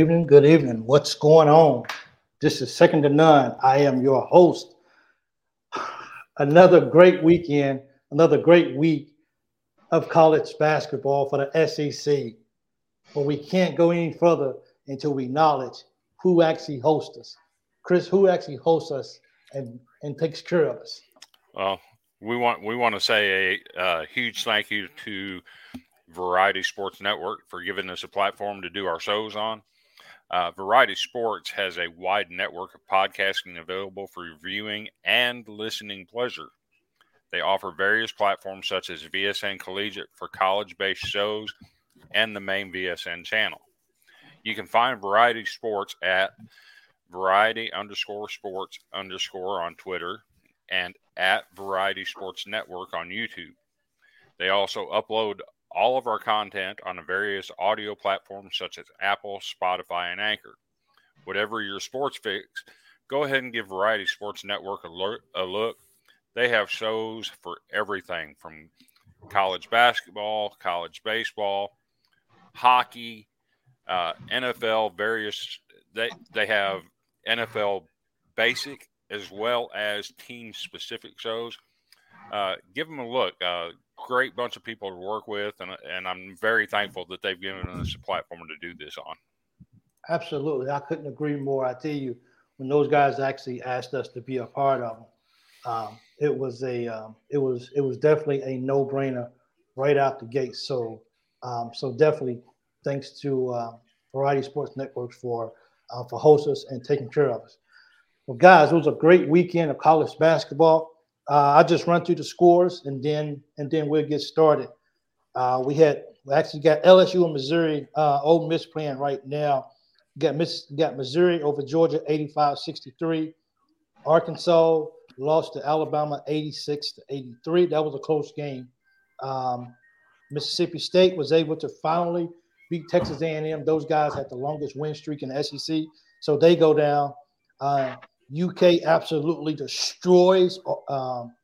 evening. Good evening. What's going on? This is second to none. I am your host. Another great weekend, another great week of college basketball for the SEC. But we can't go any further until we acknowledge who actually hosts us. Chris, who actually hosts us and, and takes care of us? Well, we want we want to say a, a huge thank you to Variety Sports Network for giving us a platform to do our shows on. Uh, Variety Sports has a wide network of podcasting available for viewing and listening pleasure. They offer various platforms such as VSN Collegiate for college based shows and the main VSN channel. You can find Variety Sports at Variety underscore sports underscore on Twitter and at Variety Sports Network on YouTube. They also upload all of our content on the various audio platforms such as Apple, Spotify, and Anchor. Whatever your sports fix, go ahead and give Variety Sports Network a, look. They have shows for everything from college basketball, college baseball, hockey, uh, NFL, various. They they have NFL basic as well as team specific shows. Uh, give them a look. Uh, great bunch of people to work with, and and I'm very thankful that they've given us a platform to do this on. Absolutely, I couldn't agree more. I tell you, when those guys actually asked us to be a part of them, um, it was a um, it was it was definitely a no brainer right out the gate. So um, so definitely thanks to uh, Variety Sports Networks for uh, for hosting us and taking care of us. Well, guys, it was a great weekend of college basketball. Uh, I just run through the scores and then and then we'll get started. Uh, we had we actually got LSU and Missouri, uh, Ole Miss playing right now. Got Miss got Missouri over Georgia 85-63. Arkansas lost to Alabama 86 to 83. That was a close game. Um, Mississippi State was able to finally beat Texas A&M. Those guys had the longest win streak in the SEC, so they go down. Uh, UK absolutely destroys um,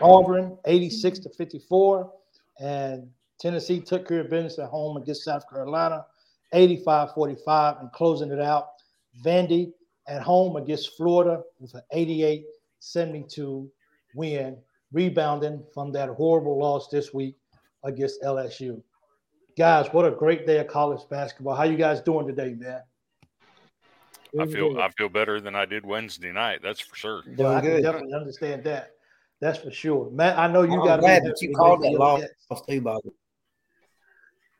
Auburn 86 to 54. And Tennessee took care of business at home against South Carolina 85 45. And closing it out, Vandy at home against Florida with an 88 72 win, rebounding from that horrible loss this week against LSU. Guys, what a great day of college basketball. How you guys doing today, man? I feel I feel better than I did Wednesday night. That's for sure. Well, I can definitely understand that. That's for sure, Matt. I know you well, got. Glad that you called that loss too, Bobby.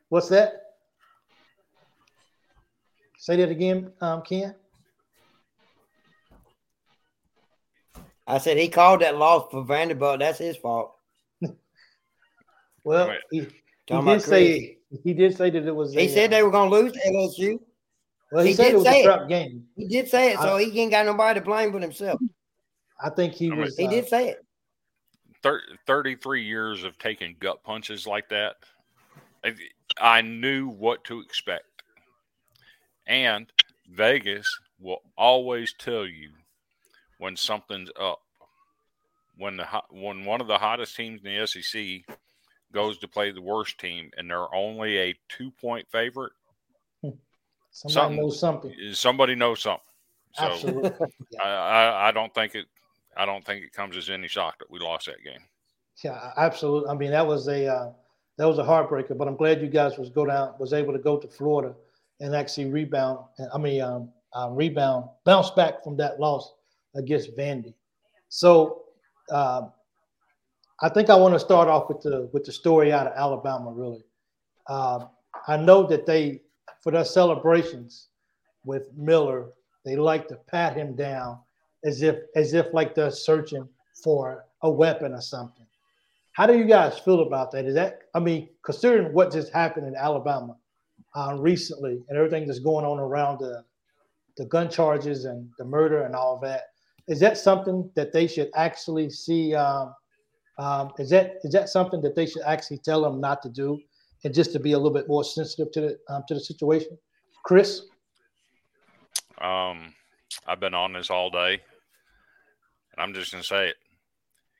What's that? Say that again, um, Ken. I said he called that loss for Vanderbilt. That's his fault. well, he, he did say he did say that it was. He a, said they were going to lose to LSU. Well, he, he said it was a trap game. He did say it, so I, he ain't got nobody to blame but himself. I think he was. He uh, did say it. 33 years of taking gut punches like that, I knew what to expect. And Vegas will always tell you when something's up. When the when one of the hottest teams in the SEC goes to play the worst team and they're only a two point favorite, Somebody something, knows something. Somebody knows something. So Absolutely. I, I, I don't think it I don't think it comes as any shock that we lost that game. Yeah, absolutely. I mean, that was a uh, that was a heartbreaker. But I'm glad you guys was go down was able to go to Florida and actually rebound. I mean, um, uh, rebound, bounce back from that loss against Vandy. So uh, I think I want to start off with the with the story out of Alabama. Really, uh, I know that they for their celebrations with Miller, they like to pat him down as if as if like they're searching for a weapon or something. How do you guys feel about that? Is that I mean, considering what just happened in Alabama uh, recently and everything that's going on around the the gun charges and the murder and all that, is that something that they should actually see? Um, um, is that is that something that they should actually tell them not to do? And just to be a little bit more sensitive to the um, to the situation. Chris, um, I've been on this all day, and I'm just gonna say it.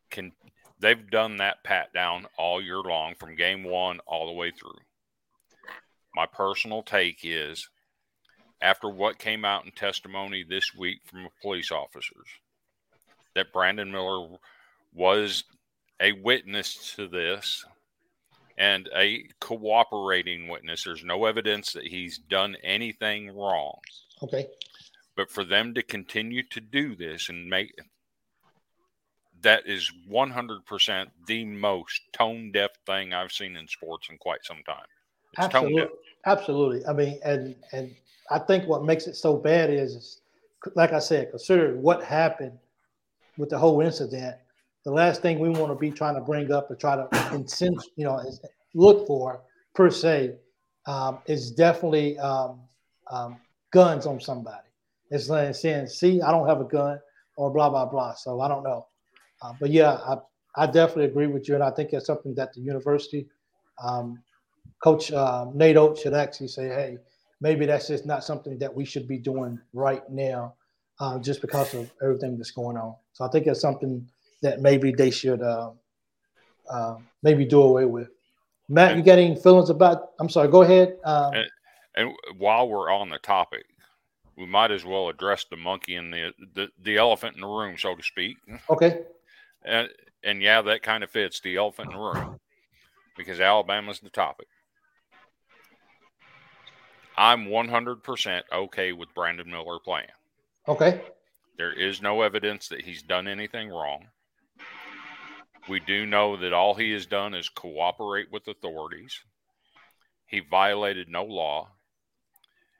Can they've done that pat down all year long from game one all the way through. My personal take is after what came out in testimony this week from police officers that Brandon Miller was a witness to this and a cooperating witness. There's no evidence that he's done anything wrong. Okay. But for them to continue to do this and make that is 100% the most tone deaf thing I've seen in sports in quite some time. It's Absolutely. Absolutely. I mean, and and I think what makes it so bad is, is like I said, consider what happened with the whole incident. The last thing we want to be trying to bring up or try to incense, you know, look for per se um, is definitely um, um, guns on somebody. It's like saying, "See, I don't have a gun," or blah blah blah. So I don't know. Uh, but yeah, I, I definitely agree with you, and I think it's something that the university, um, Coach uh, Nate Oats should actually say, hey, maybe that's just not something that we should be doing right now, uh, just because of everything that's going on. So I think it's something that maybe they should uh, uh, maybe do away with. Matt, you got any feelings about? I'm sorry. Go ahead. Um, and, and while we're on the topic, we might as well address the monkey and the, the the elephant in the room, so to speak. Okay. And, and yeah, that kind of fits the elephant in the room because Alabama's the topic. I'm 100% okay with Brandon Miller playing. Okay. There is no evidence that he's done anything wrong. We do know that all he has done is cooperate with authorities. He violated no law.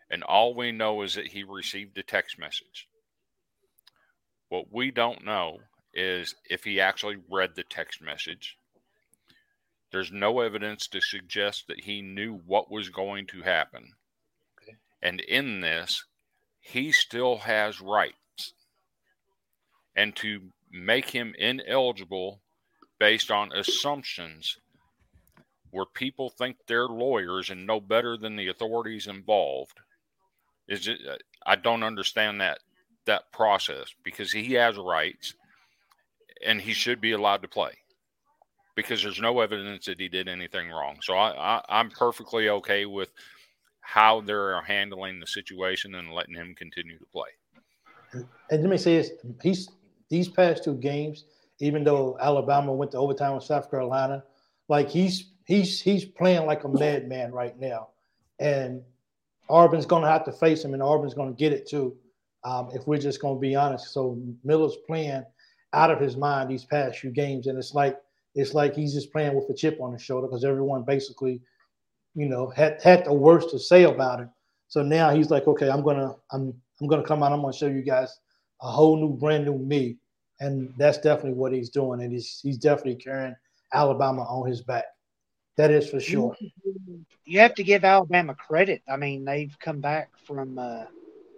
And all we know is that he received a text message. What we don't know is if he actually read the text message. There's no evidence to suggest that he knew what was going to happen. And in this, he still has rights. And to make him ineligible based on assumptions where people think they're lawyers and know better than the authorities involved is it, uh, I don't understand that that process because he has rights and he should be allowed to play because there's no evidence that he did anything wrong. So I, I am perfectly okay with how they're handling the situation and letting him continue to play. And let me say this: he's these past two games, even though Alabama went to overtime with South Carolina, like he's he's he's playing like a madman right now, and Auburn's going to have to face him, and Auburn's going to get it too. Um, if we're just going to be honest, so Miller's playing out of his mind these past few games, and it's like it's like he's just playing with a chip on his shoulder because everyone basically, you know, had had the worst to say about him. So now he's like, okay, I'm gonna I'm I'm gonna come out. I'm gonna show you guys a whole new, brand new me, and that's definitely what he's doing, and he's he's definitely carrying Alabama on his back. That is for sure. You have to give Alabama credit. I mean, they've come back from uh,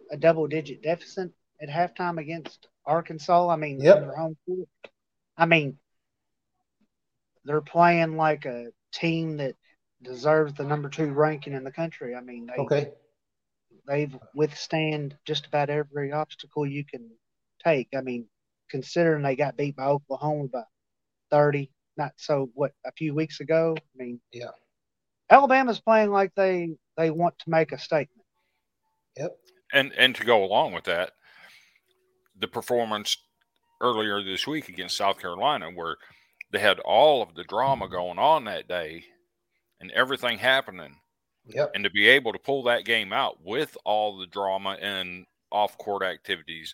a double-digit deficit at halftime against Arkansas. I mean, yep. their home. I mean, they're playing like a team that deserves the number two ranking in the country. I mean, they, okay, they've withstand just about every obstacle you can take. I mean, considering they got beat by Oklahoma by thirty, not so what a few weeks ago. I mean, yeah, Alabama's playing like they they want to make a statement. Yep, and and to go along with that, the performance earlier this week against South Carolina, where they had all of the drama going on that day and everything happening. Yep. And to be able to pull that game out with all the drama and off court activities,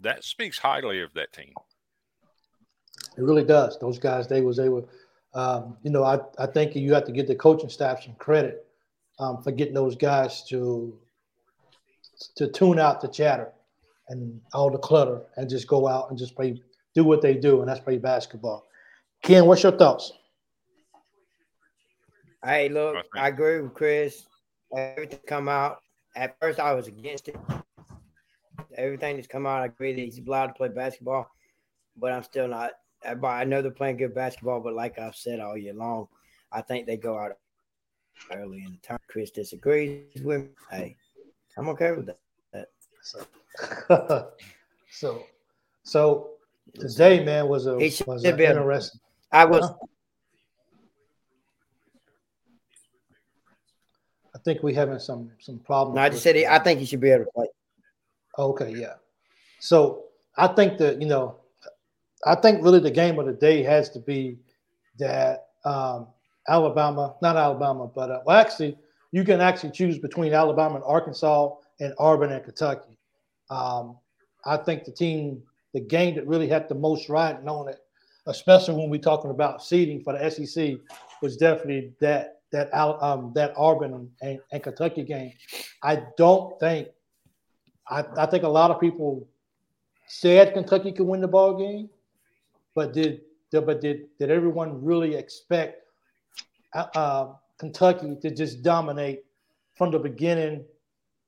that speaks highly of that team. It really does. Those guys, they was able, um, you know, I, I think you have to give the coaching staff some credit um, for getting those guys to to tune out the chatter and all the clutter and just go out and just play, do what they do, and that's play basketball. Ken, what's your thoughts? Hey, look, I agree with Chris. Everything come out. At first, I was against it. Everything that's come out, I agree that he's allowed to play basketball, but I'm still not. I know they're playing good basketball, but like I've said all year long, I think they go out early in the time. Chris disagrees with me. Hey, I'm okay with that. So, so, so today, man, was a was an interesting. I was. I think we having some some problems. No, I just said he, I think he should be able to play. Okay, yeah. So I think that you know, I think really the game of the day has to be that um, Alabama, not Alabama, but uh, well, actually, you can actually choose between Alabama and Arkansas and Auburn and Kentucky. Um, I think the team, the game that really had the most riding on it, especially when we're talking about seeding for the SEC, was definitely that that um, that Auburn and, and, Kentucky game. I don't think. I, I think a lot of people said Kentucky could win the ball game, but did but did did everyone really expect uh, uh, Kentucky to just dominate from the beginning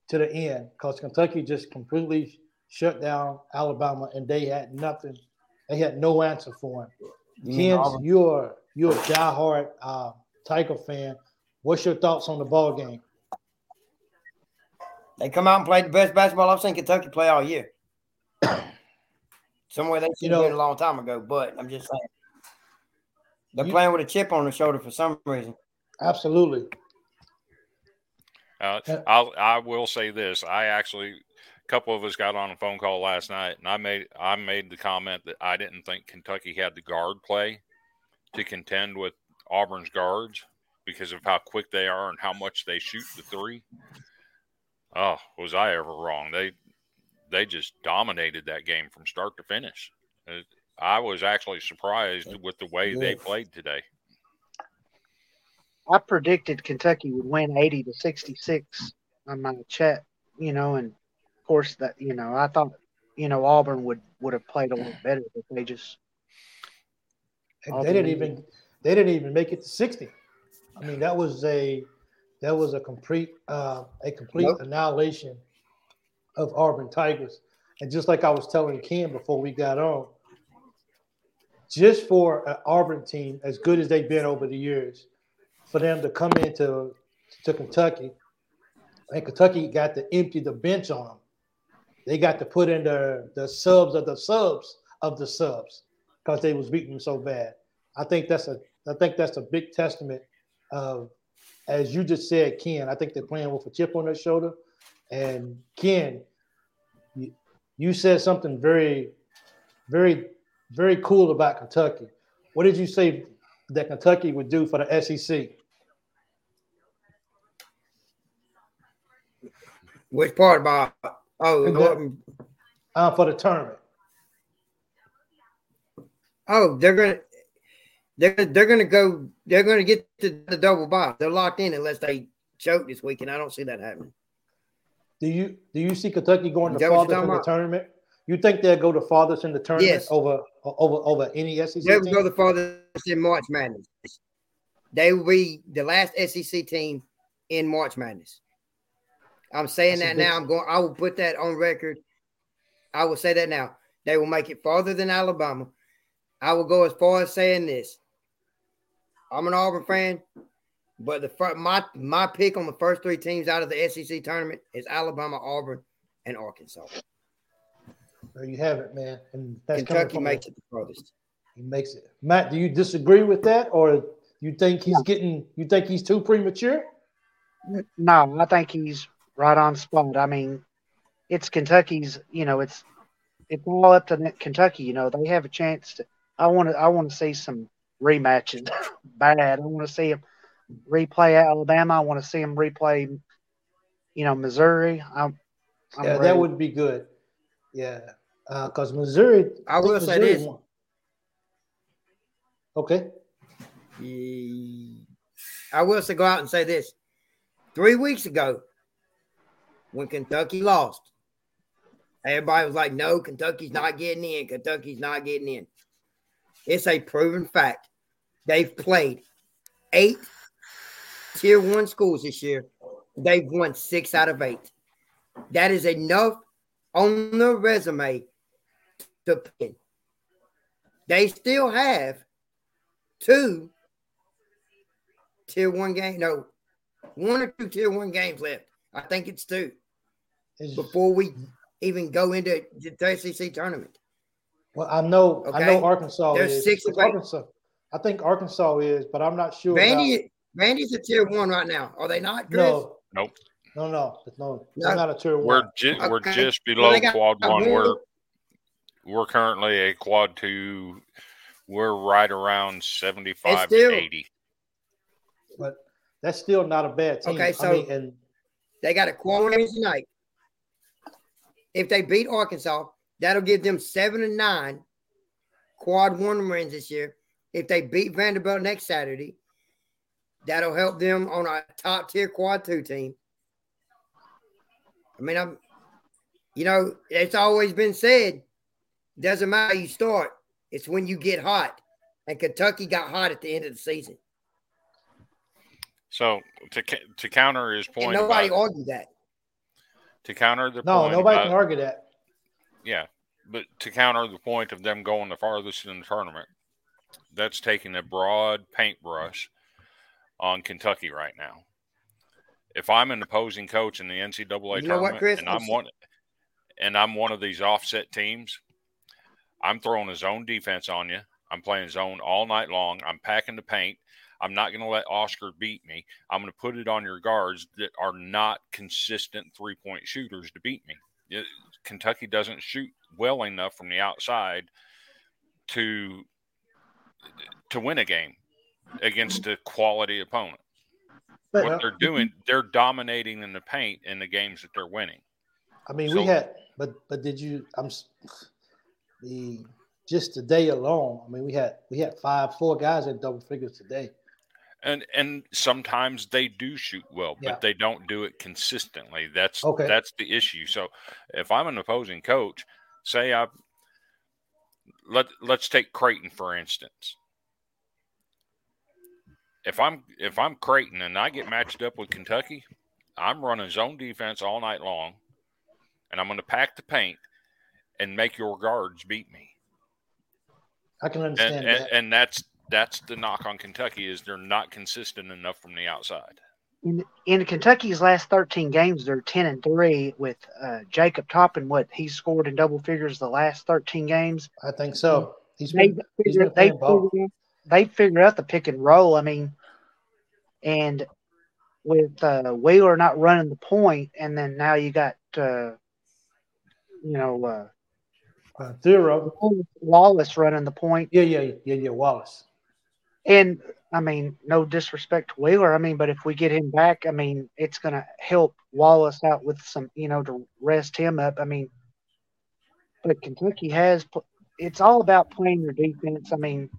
to the end? Because Kentucky just completely shut down Alabama, and they had nothing. They had no answer for him. Ken, you're you're a diehard uh, Tiger fan. What's your thoughts on the ball game? They come out and play the best basketball I've seen Kentucky play all year. Somewhere they should you know, have been a long time ago, but I'm just saying they're you, playing with a chip on their shoulder for some reason. Absolutely. Uh, I'll I will say this. I actually a couple of us got on a phone call last night, and I made I made the comment that I didn't think Kentucky had the guard play to contend with Auburn's guards because of how quick they are and how much they shoot the three. Oh, was I ever wrong? They they just dominated that game from start to finish. I was actually surprised with the way they played today. I predicted Kentucky would win 80 to 66 on my chat, you know, and of course that, you know, I thought, you know, Auburn would would have played a little better, but they just they didn't even they didn't even make it to 60. I mean, that was a that was a complete uh, a complete nope. annihilation of Auburn Tigers. And just like I was telling Ken before we got on, just for an Auburn team as good as they've been over the years, for them to come into to Kentucky, and Kentucky got to empty the bench on them. They got to put in the the subs of the subs of the subs because they was beating them so bad. I think that's a I think that's a big testament of, as you just said, Ken. I think they're playing with a chip on their shoulder. And Ken, you, you said something very, very, very cool about Kentucky. What did you say that Kentucky would do for the SEC? Which part about? Oh, uh, for the tournament. Oh, they're gonna they're they're gonna go. They're gonna get to the double bye. They're locked in unless they choke this week, and I don't see that happening. Do you do you see Kentucky going the farthest in the tournament? You think they'll go the farthest in the tournament yes. over over over any SEC? They will go the farthest in March Madness. They will be the last SEC team in March Madness. I'm saying That's that now. I'm going. I will put that on record. I will say that now. They will make it farther than Alabama. I will go as far as saying this. I'm an Auburn fan, but the my my pick on the first three teams out of the SEC tournament is Alabama, Auburn, and Arkansas. There you have it, man. And Kentucky makes it the farthest. He makes it. Matt, do you disagree with that, or you think he's getting? You think he's too premature? No, I think he's right on spot. I mean, it's Kentucky's. You know, it's it's all up to Kentucky. You know, they have a chance to. I want to. I want to see some rematches bad. I want to see him replay Alabama. I want to see him replay, you know, Missouri. I'm, I'm yeah, ready. that would be good. Yeah, because uh, Missouri. I, I will Missouri say this. Won. Okay. I will say go out and say this. Three weeks ago, when Kentucky lost, everybody was like, "No, Kentucky's not getting in. Kentucky's not getting in." It's a proven fact. They've played eight tier one schools this year. They've won six out of eight. That is enough on the resume to pin. They still have two tier one game. No, one or two tier one games left. I think it's two before we even go into the SEC tournament. Well, I know, okay? I know Arkansas There's is. Six Arkansas. I think Arkansas is, but I'm not sure. Vandy, about... Vandy's a tier one right now. Are they not? Chris? No, Nope. No, no, no. They're not a tier one. We're ju- we're just below they got quad one. one- We're we're currently a quad two. We're right around seventy five still- to eighty. but that's still not a bad team. Okay, I so- mean, and They got a quad win tonight. If they beat Arkansas, that'll give them seven and nine quad one wins this year. If they beat Vanderbilt next Saturday, that'll help them on a top tier quad two team. I mean, I'm, you know, it's always been said, doesn't matter how you start, it's when you get hot. And Kentucky got hot at the end of the season. So to ca- to counter his And point, nobody about, argued that. to counter the no, point nobody about- can argue that. Yeah, but to counter the point of them going the farthest in the tournament, that's taking a broad paintbrush on Kentucky right now. If I'm an opposing coach in the NCAA You what, tournament Chris? and I'm one and I'm one of these offset teams, I'm throwing a zone defense on you. I'm playing zone all night long. I'm packing the paint. I'm not going to let Oscar beat me. I'm going to put it on your guards that are not consistent three point shooters to beat me. It- Kentucky doesn't shoot well enough from the outside to to win a game against a quality opponent. But, What uh, they're doing, they're dominating in the paint in the games that they're winning. I mean, So- we had, but but did you? I'm the just today alone. I mean, we had we had five, four guys in double figures today. And and sometimes they do shoot well, but they don't do it consistently. That's Okay. that's the issue. So if I'm an opposing coach, say I let let's take Creighton for instance. If I'm if I'm Creighton and I get matched up with Kentucky, I'm running zone defense all night long, and I'm going to pack the paint and make your guards beat me. I can And, understand and, that. and that's that's the knock on Kentucky is they're not consistent enough from the outside. In in Kentucky's last 13 games, they're 10 and three with uh, Jacob Toppin what he scored in double figures the last 13 games. I think so. He's They been, he's figured, they, figured, they figured out the pick and roll. I mean, and with uh, Wheeler not running the point, and then now you got uh, you know uh, Uh, zero. Wallace running the point. Yeah, yeah, yeah, yeah. Wallace. And I mean, no disrespect to Wheeler. I mean, but if we get him back, I mean, it's going to help Wallace out with some, you know, to rest him up. I mean, but Kentucky has, it's all about playing your defense. I mean,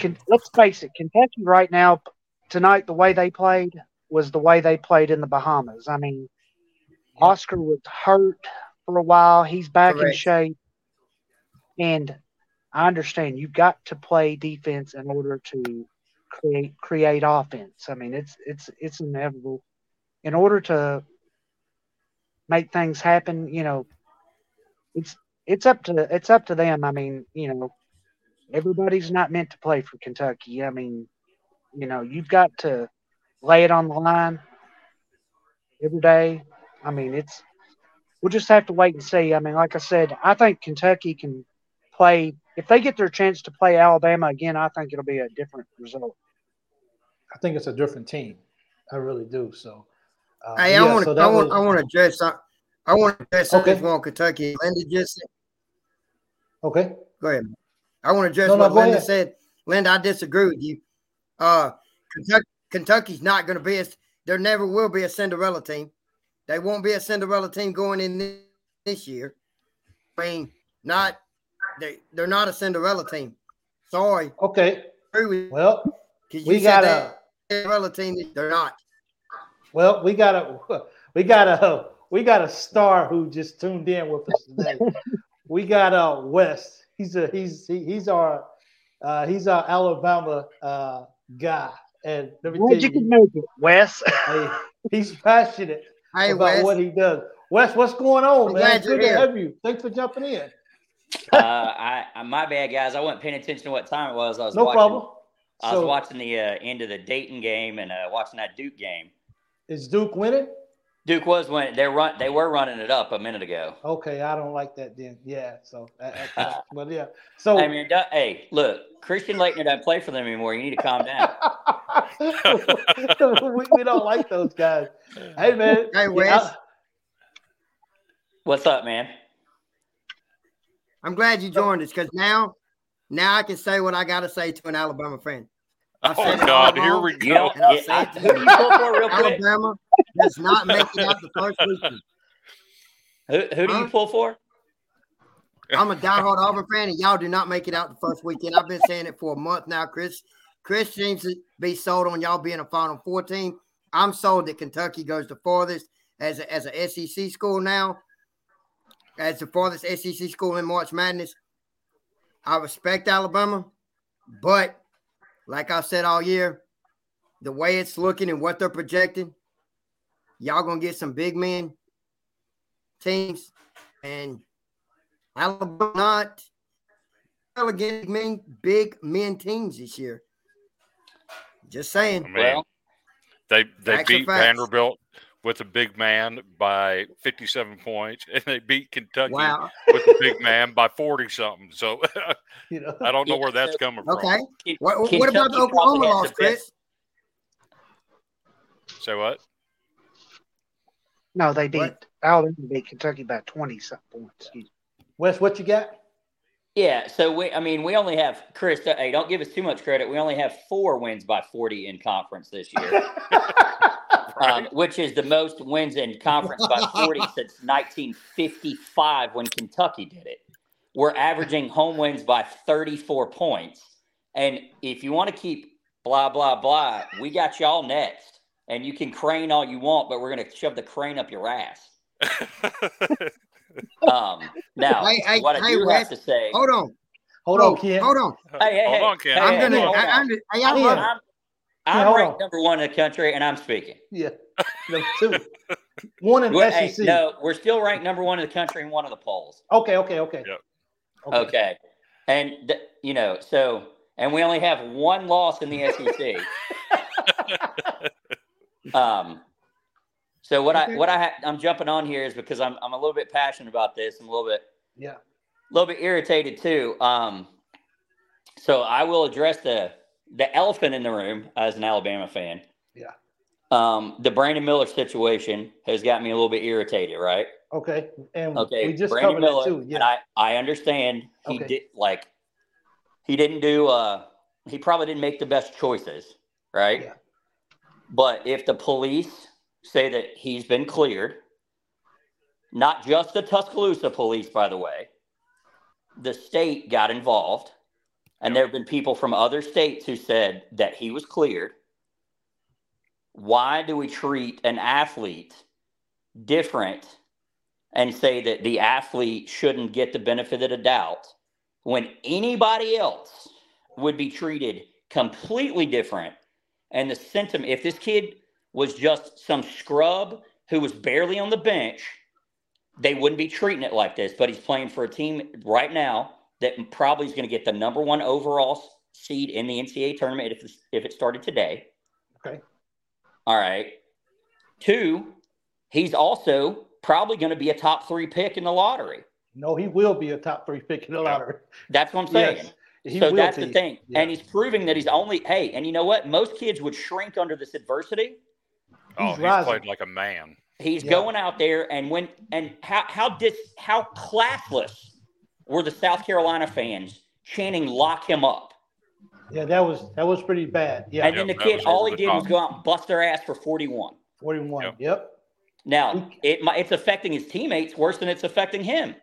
can, let's face it, Kentucky right now, tonight, the way they played was the way they played in the Bahamas. I mean, Oscar was hurt for a while. He's back in shape. And I understand you've got to play defense in order to create create offense. I mean, it's it's it's inevitable. In order to make things happen, you know, it's it's up to it's up to them. I mean, you know, everybody's not meant to play for Kentucky. I mean, you know, you've got to lay it on the line every day. I mean, it's we'll just have to wait and see. I mean, like I said, I think Kentucky can play if they get their chance to play Alabama again. I think it'll be a different result. I think it's a different team. I really do. So, uh, Hey, yeah, I want to. that I want. was- I want to address. some- I want to address something Okay. from Kentucky. Linda just Okay. go ahead. I want to address No, no, what Linda ahead. said. Linda, I disagree with you. Uh, Kentucky, Kentucky's not going to be a. There never will be a Cinderella team. They won't be a Cinderella team going in this, this year. I mean, not they. They're not a Cinderella team. Sorry, Okay. Well, we got a Cinderella team. They're not. well, we got a we got a we got a star who just tuned in with us today. we got uh West. He's a he's he, he's our uh he's our Alabama uh guy. And let me Glad tell you can make it, Wes. hey, he's passionate Hey, about Wes. what he does. Wes, what's going on, I'm man? glad you're Good to here. have you. Thanks for jumping in. Uh, I, I my bad, guys. I wasn't paying attention to what time it was. I was No watching, problem. I was watching the uh, end of the Dayton game and uh, watching that Duke game. is Duke winning? Duke was when they run. They were running it up a minute ago. Okay, I don't like that then. Yeah, so that- that- that- but yeah. So I mean, that- hey, look, Christian Laettner doesn't play for them anymore. You need to calm down. we, we don't like those guys. Hey man. Hey, yeah, Wes. I- What's up, man? I'm glad you joined us because now, now I can say what I got to say to an Alabama fan. I Oh said it God, all here along. we go. don't, And yeah, say it to who do you pull for real quick? Alabama does not make it out the first weekend. Who, who do Huh? you pull for? I'm a diehard Auburn fan, and y'all do not make it out the first weekend. I've been saying it for a month now. Chris, Chris seems to be sold on y'all being a Final Four team. I'm sold that Kentucky goes the farthest as a, as a SEC school now, as the farthest SEC school in March Madness. I respect Alabama, but like I've said all year, the way it's looking and what they're projecting, y'all gonna get some big men teams, and Alabama not against men, big men teams this year. Just saying. Well, they they Facts beat. Vanderbilt with a big man by 57 points, and they beat Kentucky Wow. with a big man by 40 something. So you know. I don't know where that's so- coming from. Okay. What, what about the Oklahoma probably has loss, Chris? Say what? No, they beat What? Alabama beat Kentucky by twenty something points. Wes, what you got? Yeah, so we, I mean, we only have Chris. Hey, don't give us too much credit. We only have four wins by forty in conference this year, um, which is the most wins in conference by forty since 1955 when Kentucky did it. We're averaging home wins by 34 points, and if you want to keep blah blah blah, we got y'all next, and you can crane all you want, but we're gonna shove the crane up your ass. Um, now, Hey, hey, what I hey, do Wes, have to say, Hold on. Hold on, Ken. Hold on. Hey, hey, Hold hey, on, Ken. hey, I'm hey, gonna. hey, hold I, on. I'm, hey, I Ken. love it. I'm, Yeah, I'm hold ranked on. number one in the country, and I'm speaking. Yeah. Number two. One in We're- hey, SEC. no, we're still ranked number one in the country in one of the polls. Okay, okay, okay. Yep. Okay, and th- you know, so and we only have one loss in the SEC. um, so what I what I ha- I'm jumping on here is because I'm I'm a little bit passionate about this. I'm a little bit Yeah. a little bit irritated too. Um, so I will address the the elephant in the room as an Alabama fan. Yeah. Um, the Brandon Miller situation has got me a little bit irritated, right? Okay. And Okay, we just Brandon Miller, too. and Yeah. I I understand he Okay. did like he didn't do uh he probably didn't make the best choices, right? Yeah. But if the police say that he's been cleared, not just the Tuscaloosa police, by the way, the state got involved, and there have been people from other states who said that he was cleared. Why do we treat an athlete different and say that the athlete shouldn't get the benefit of the doubt when anybody else would be treated completely different? And the sentiment, if this kid was just some scrub who was barely on the bench, they wouldn't be treating it like this. But he's playing for a team right now that probably is going to get the number one overall seed in the NCAA tournament if, if it started today. Okay. All right. Two, he's also probably going to be a top three pick in the lottery. No, he will be a top three pick in the lottery. That's what I'm saying. Yes. He so that's be. the thing. Yeah. And he's proving that he's only, hey, and you know what? Most kids would shrink under this adversity. oh, He's he's played like a man. He's Yeah. going out there and when and how how dis how classless were the South Carolina fans chanting lock him up. Yeah, that was that was pretty bad. Yeah. and then the Yep, that kid all he the did was go out and bust their ass for 41. 41. Yep. Yep. Now, it it's affecting his teammates worse than it's affecting him.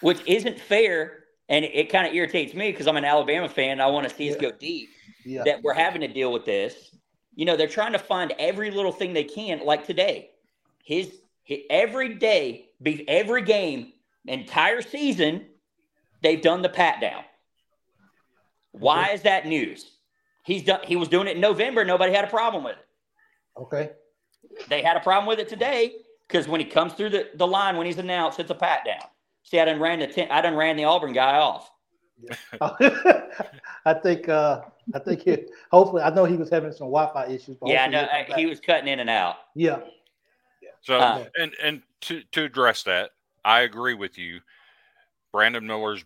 Which isn't fair and it, kind of irritates me because I'm an Alabama fan and I want to see us go deep. Yeah. that we're having to deal with this. You know, they're trying to find every little thing they can, like today. His, hi every day, be every game, entire season, they've done the pat down. Why is that news? He's done. He was doing it in November. Nobody had a problem with it. okay. They had a problem with it today because when he comes through the, the line when he's announced, it's a pat down. See, I done ran the ten, I done ran the Auburn guy off. I think uh I think he, hopefully I know he was having some Wi-Fi issues. But Yeah, hopefully no, he'll come uh, back. he was cutting in and out. Yeah. So Uh, and and to to address that, I agree with you. Brandon Miller's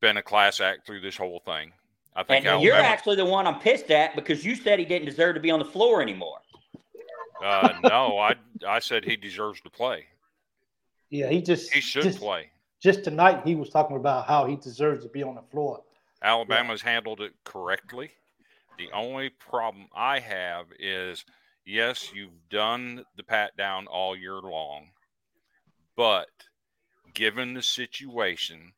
been a class act through this whole thing. I think And you're Alabama. actually the one I'm pissed at because you said he didn't deserve to be on the floor anymore. uh, no, I I said he deserves to play. Yeah, he just He should just, play. Just tonight, he was talking about how he deserves to be on the floor. Alabama's handled it correctly. The only problem I have is yes, you've done the pat down all year long, but given the situation,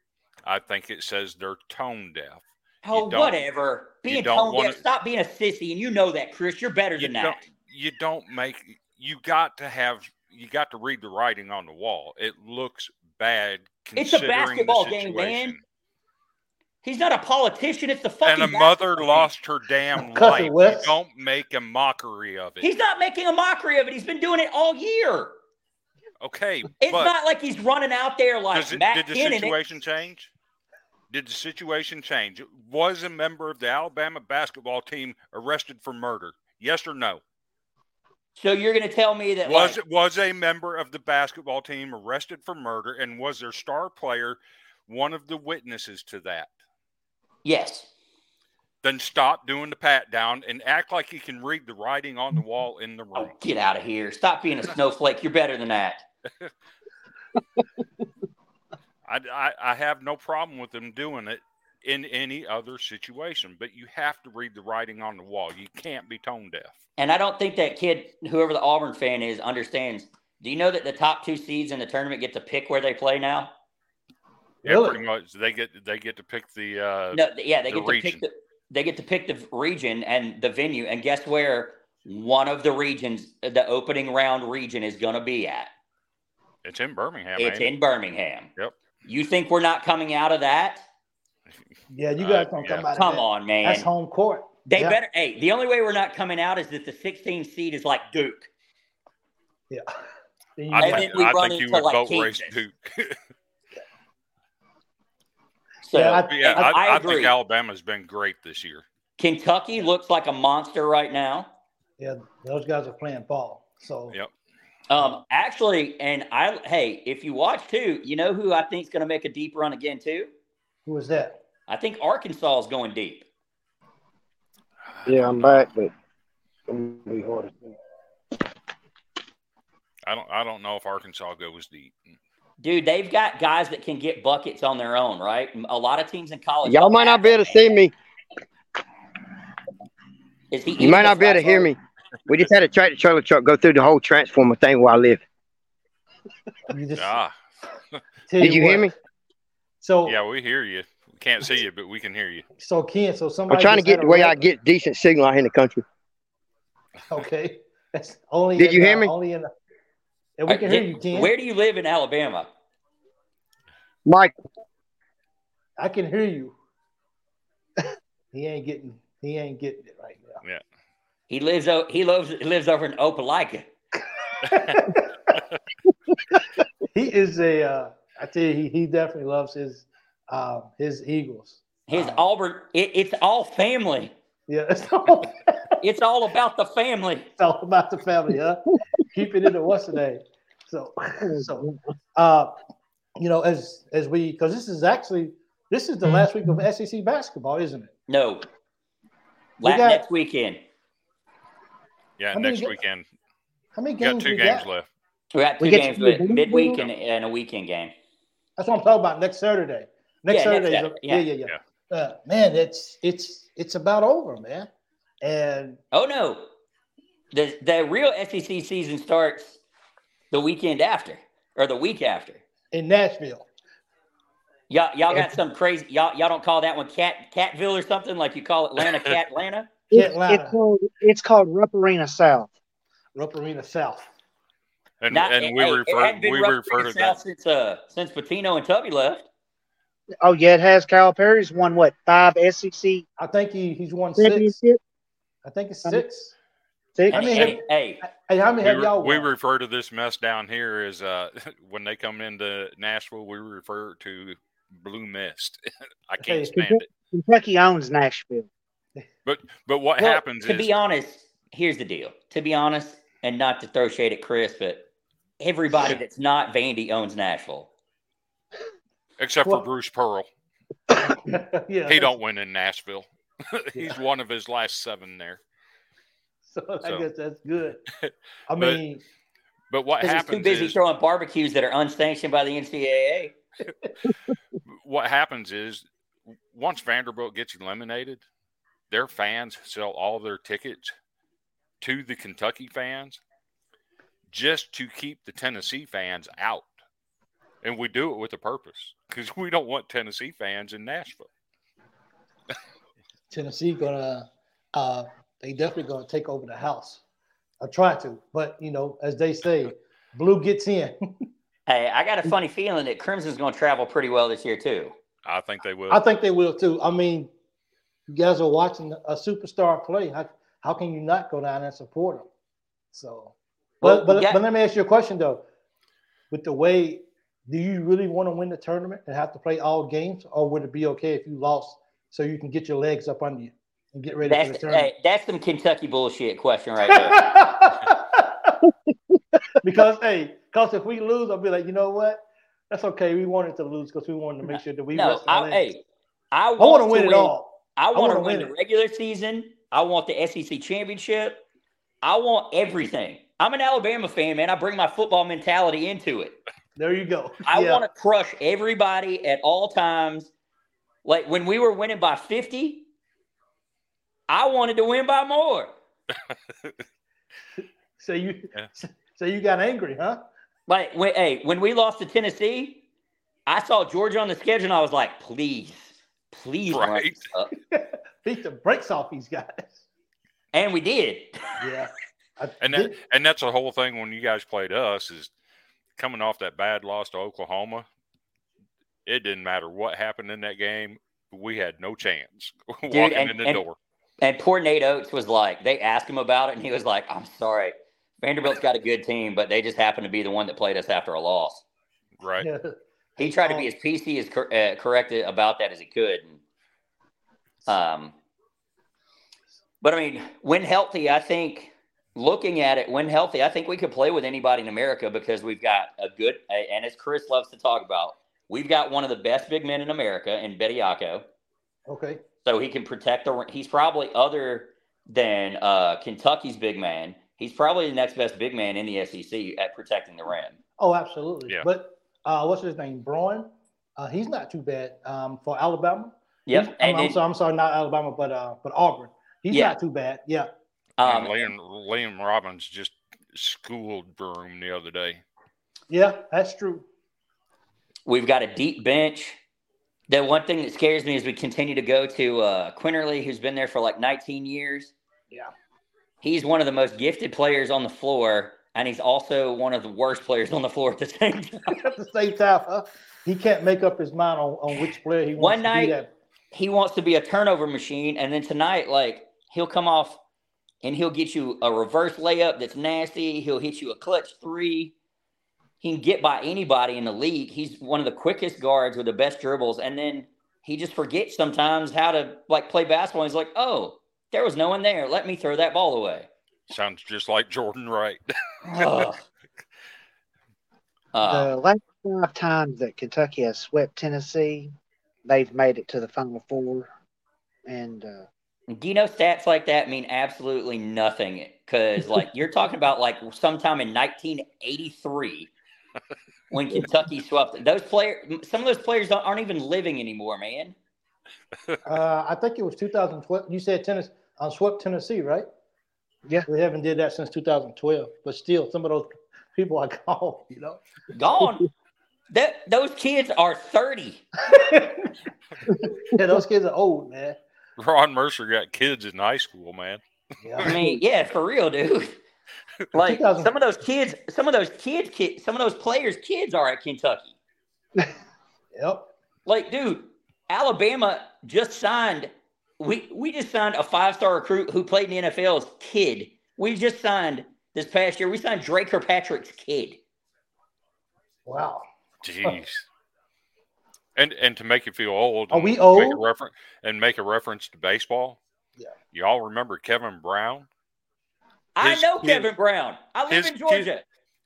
I think it says they're tone deaf. Oh, don't- whatever. you Being don't tone wanna- deaf. Stop being a sissy, and you know that, Chris. You're better You than don't, that. you don't make you got to have you got to read the writing on the wall. It looks bad It's a basketball game, man. He's not a politician. It's the fucking. And a mother game. lost her damn life. Don't make a mockery of it. He's not making a mockery of it. He's been doing it all year. Okay, It's not like he's running out there like it, Matt did the situation change? Did the situation change? Was a member of the Alabama basketball team arrested for murder? Yes or no? So you're going to tell me that Was like, was a member of the basketball team arrested for murder, and was their star player one of the witnesses to that? yes? Then stop doing the pat down and act like you can read the writing on the wall in the Oh, room. get out of here! Stop being a snowflake. You're better than that. I, I, I have no problem with them doing it in any other situation, but you have to read the writing on the wall. You can't be tone deaf. And I don't think that kid, whoever the Auburn fan is, understands. Do you know that the top two seeds in the tournament get to pick where they play now? Yeah, Really? pretty much. They get they get to pick the uh, No, yeah, they the get to pick the they get to pick the region and the venue, and guess where one of the regions, the opening round region, is going to be at? It's in Birmingham. it's ain't in Birmingham. Yep. You think we're not coming out of that? Yeah, you Uh, guys don't yeah. come out. of Come that. on, man. That's home court. They Yeah. better. Hey, the only way we're not coming out is that the 16 seed is like Duke. Yeah. Then you I think, then we I run think you into, would like, vote race Kansas. Duke. So Yeah, I- yeah, I- I, I I, agree. think Alabama's been great this year. Kentucky looks like a monster right now. yeah, those guys are playing ball. So Yep. Um, actually, and I hey, if you watch too, you know who I think is going to make a deep run again too. who is that? I think Arkansas is going deep. Yeah, I'm back, but it's gonna be hard. to see. I don't I don't know if Arkansas goes deep. Dude, they've got guys that can get buckets on their own, right? A lot of teams in college. Y'all might not be able to see me. Is he You might not be able to hear flashlight? me. We just had a tractor trailer truck go through the whole transformer thing where I live. You just Ah, Did you hear me? So yeah, we hear you. We can't see you, but we can hear you. so Ken, so somebody I'm trying to get the a way I get decent signal out here in the country. Okay, that's only. Did in, you hear uh, me? Only in. The, and we can did- hear you, Ken. Where do you live in Alabama? Mike, I can hear you. he ain't getting. He ain't getting it right now. He lives. He lives. He lives over in Opelika. He is a. Uh, I tell you, he, he definitely loves his uh, his Eagles. His Wow. Auburn. It, it's all family. Yeah, it's all, It's all about the family. it's all about the family, huh? Keep it in the what's the name. So, so, uh, you know, as as we because this is actually this is the last week of SEC basketball, isn't it? No. We La- got- next weekend. Yeah, How next ga- weekend. How many games? We got two we games got? left. We got two We games, to the with midweek and, and a weekend game. That's what I'm talking about. Next Saturday. Next Yeah, next Saturday. is a- Saturday, yeah, yeah. yeah, yeah. Uh, man, it's it's it's about over, man. And Oh no, the the real SEC season starts the weekend after or the week after. in Nashville, Y'all y'all got some crazy. Y'all y'all don't call that one Cat Catville or something like you call Atlanta Cat Atlanta. It's, it's called it's called Rupp Arena South. Rupp Arena South. And Not- and we it refer hadn't we rough refer to South that. since uh since Pitino and Tubby left. Oh yeah, it has. Calipari's won what five SEC I think he he's won six. I think it's I six. Six. I mean, and- hey, Hey, how many We, have y'all we refer to this mess down here as uh, when they come into Nashville, we refer to blue mist. I can't Hey, stand it. Kentucky owns Nashville. But but what well, happens to is be honest, here's the deal. To be honest, and not to throw shade at Chris, but everybody that's not Vandy owns Nashville. except Well- for Bruce Pearl, yeah, he don't win in Nashville. He's one of his last seven there. So I guess that's good. I But mean, But what 'Cause he's happens too busy is throwing barbecues that are unsanctioned by the NCAA. what happens is once Vanderbilt gets eliminated, their fans sell all their tickets to the Kentucky fans just to keep the Tennessee fans out. And we do it with a purpose because we don't want Tennessee fans in Nashville. Tennessee gonna uh they definitely gonna take over the house. I try to, but you know, as they say, blue gets in. Hey, I got a funny feeling that Crimson's going to travel pretty well this year too. I think they will. I think they will too. I mean, you guys are watching a superstar play. How, how can you not go down and support them? So, Well, but but, yeah. but let me ask you a question though. With the way, do you really want to win the tournament and have to play all games, or would it be okay if you lost so you can get your legs up under you and get ready for the tournament? hey, that's some Kentucky bullshit question right there. because hey, because if we lose, I'll be like, you know what? That's okay. We wanted to lose because we wanted to make sure that we no, I, hey, I I want, want to win it all. I want wanna win win the regular season. I want the SEC championship. I want everything. I'm an Alabama fan, man. I bring my football mentality into it. There you go. I Yeah. want to crush everybody at all times. Like when we were winning by 50, I wanted to win by more. So you, Yeah. so you got angry, huh? Like when hey, when we lost to Tennessee, I saw Georgia on the schedule and I was like, please, please Right. up. Beat the brakes off these guys. And we did. Yeah. And that, and that's the whole thing when you guys played us is coming off that bad loss to Oklahoma. It didn't matter what happened in that game. We had no chance walking and- in the and- door. And poor Nate Oats was like, they asked him about it, and he was like, I'm sorry. Vanderbilt's got a good team, but they just happened to be the one that played us after a loss. Right. Yeah. He tried to Oh. be as PC as cor- uh, corrected about that as he could. Um, but I mean, when healthy, I think looking at it, when healthy, I think we could play with anybody in America because we've got a good, and as Chris loves to talk about, we've got one of the best big men in America in Bediako. Okay. So he can protect the. He's probably other than uh, Kentucky's big man. He's probably the next best big man in the SEC at protecting the rim. Oh, absolutely. Yeah. But uh, what's his name? Braun. Uh, he's not too bad um, for Alabama. Yep. He's- I'm, I'm sorry, I'm sorry, not Alabama, but uh, but Auburn. He's Yeah. not too bad. Yeah. um, Liam, Liam Robbins just schooled Broome the other day. Yeah, that's true. We've got a deep bench. The one thing that scares me is we continue to go to uh, Quinterly, who's been there for like 19 years. Yeah. He's one of the most gifted players on the floor, and he's also one of the worst players on the floor at the same time. At the same time, huh? he can't make up his mind on, on which player he wants One to night- he wants to be a turnover machine, and then tonight, like he'll come off and he'll get you a reverse layup that's nasty. He'll hit you a clutch three. He can get by anybody in the league. He's one of the quickest guards with the best dribbles, and then he just forgets sometimes how to like play basketball. He's like, "Oh, there was no one there. Let me throw that ball away." Sounds just like Jordan Wright. Uh, the last five times that Kentucky has swept Tennessee, they've made it to the Final Four. And uh, Do you know stats like that mean absolutely nothing? Because like you're talking about like sometime in 1983 when Kentucky swept those players. Some of those players don't- aren't even living anymore, man. Uh, I think it was 2012. You said Tennessee, uh, swept Tennessee, right? Yeah. We haven't did that since 2012, but still, some of those people are gone. You know. Gone. that those kids are 30. yeah, those kids are old, man. Ron Mercer got kids in high school, man. Yeah. I mean, yeah, for real, dude. Like some of those kids, some of those kids, kids, some of those players' kids are at Kentucky. Yep. Like, dude, Alabama just signed. We we just signed a five star recruit who played in the NFL's kid. We just signed this past year. We signed Drake Kirkpatrick's kid. Wow. Jeez. And and to make you feel old, Are and we Make a old? refer- and make a reference to baseball. Yeah. Y'all remember Kevin Brown? I know kid- Kevin Brown. I live his in kid- Georgia.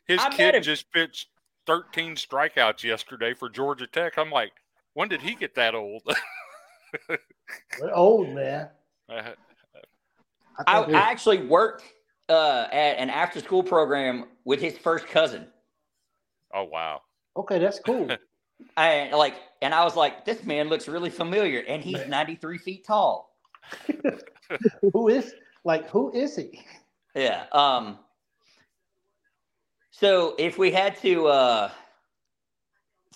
His I kid just pitched 13 strikeouts yesterday for Georgia Tech. I'm like, when did he get that old? We're old, man. I, I, I actually worked uh, at an after school program with his first cousin. Oh wow. Okay, that's cool. and like, and I was like, this man looks really familiar, and he's 93 feet tall. who is like who is he? Yeah. Um. So if we had to, uh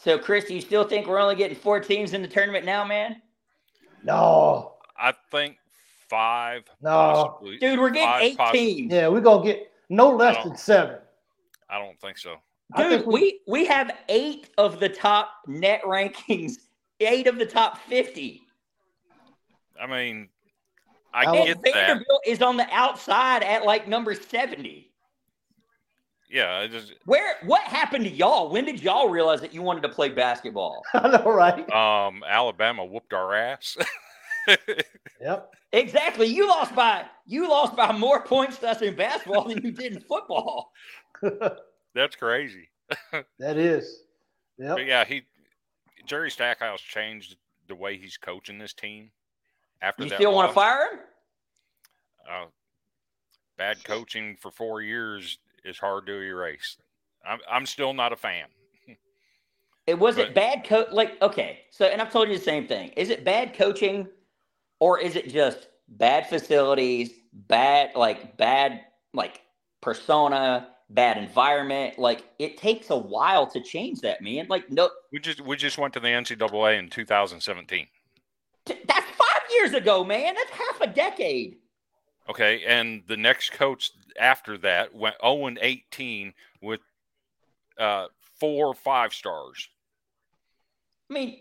so Chris, do you still think we're only getting four teams in the tournament now, man? No. I think five. No, possibly. dude, we're getting Five eight possi- teams. Yeah, we're gonna get no less No. than seven. I don't think so. Dude, think we we have eight of the top net rankings, eight of the top fifty. I mean, I How- And get that. Vanderbilt is on the outside at like number seventy. Yeah, it just Where what happened to y'all? When did y'all realize that you wanted to play basketball? I know, right? um, Alabama whooped our ass. Yep. Exactly. You lost by you lost by more points to us in basketball than you did in football. That's crazy. that is. Yep. But yeah, he Jerry Stackhouse changed the way he's coaching this team. After that. You that, still want to fire him? Uh, bad coaching for four years is hard to erase. I'm I'm still not a fan. It was it bad coach like okay, so and I've told you the same thing. Is it bad coaching or is it just bad facilities, bad like bad like persona, bad environment? Like it takes a while to change that, man. Like no We just we just went to the NCAA in 2017. that's 5 years ago, man. That's half a decade. Okay, and the next coach after that went 0 and 18 with uh, four five stars. I mean,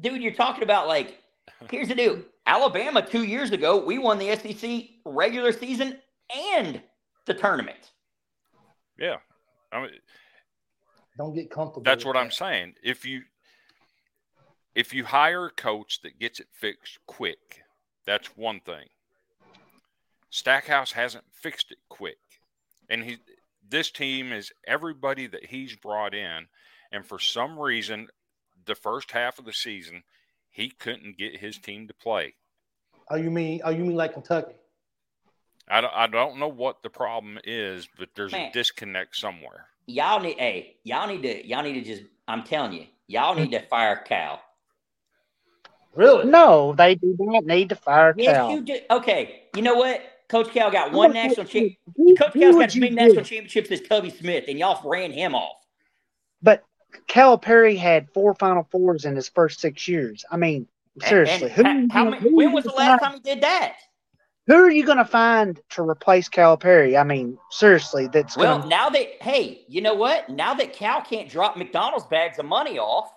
dude, you're talking about like here's the deal. Alabama 2 years ago, we won the SEC regular season and the tournament. Yeah, I mean, Don't get comfortable. that's with what I'm saying. If you if you hire a coach that gets it fixed quick, that's one thing. Stackhouse hasn't fixed it quick, and he this team is everybody that he's brought in, and for some reason, the first half of the season, he couldn't get his team to play. Oh, you mean? Oh, you mean like Kentucky? I don't, I don't know what the problem is, but there's Man. a disconnect somewhere. Y'all need hey, y'all need to y'all need to just I'm telling you, y'all need to fire Cal. Really? No, they do not need to fire Yes, Cal. you do. Okay, you know what? Coach Cal got one national championship. Coach Cal's got as many national championships as Tubby Smith, and y'all ran him off. But Calipari had four Final Fours in his first six years. I mean, seriously, and who, how- how many, when was the last time he did that? Who are you going to find to replace Calipari? I mean, seriously, that's Well, going. now that hey, you know what? Now that Cal can't drop McDonald's bags of money off,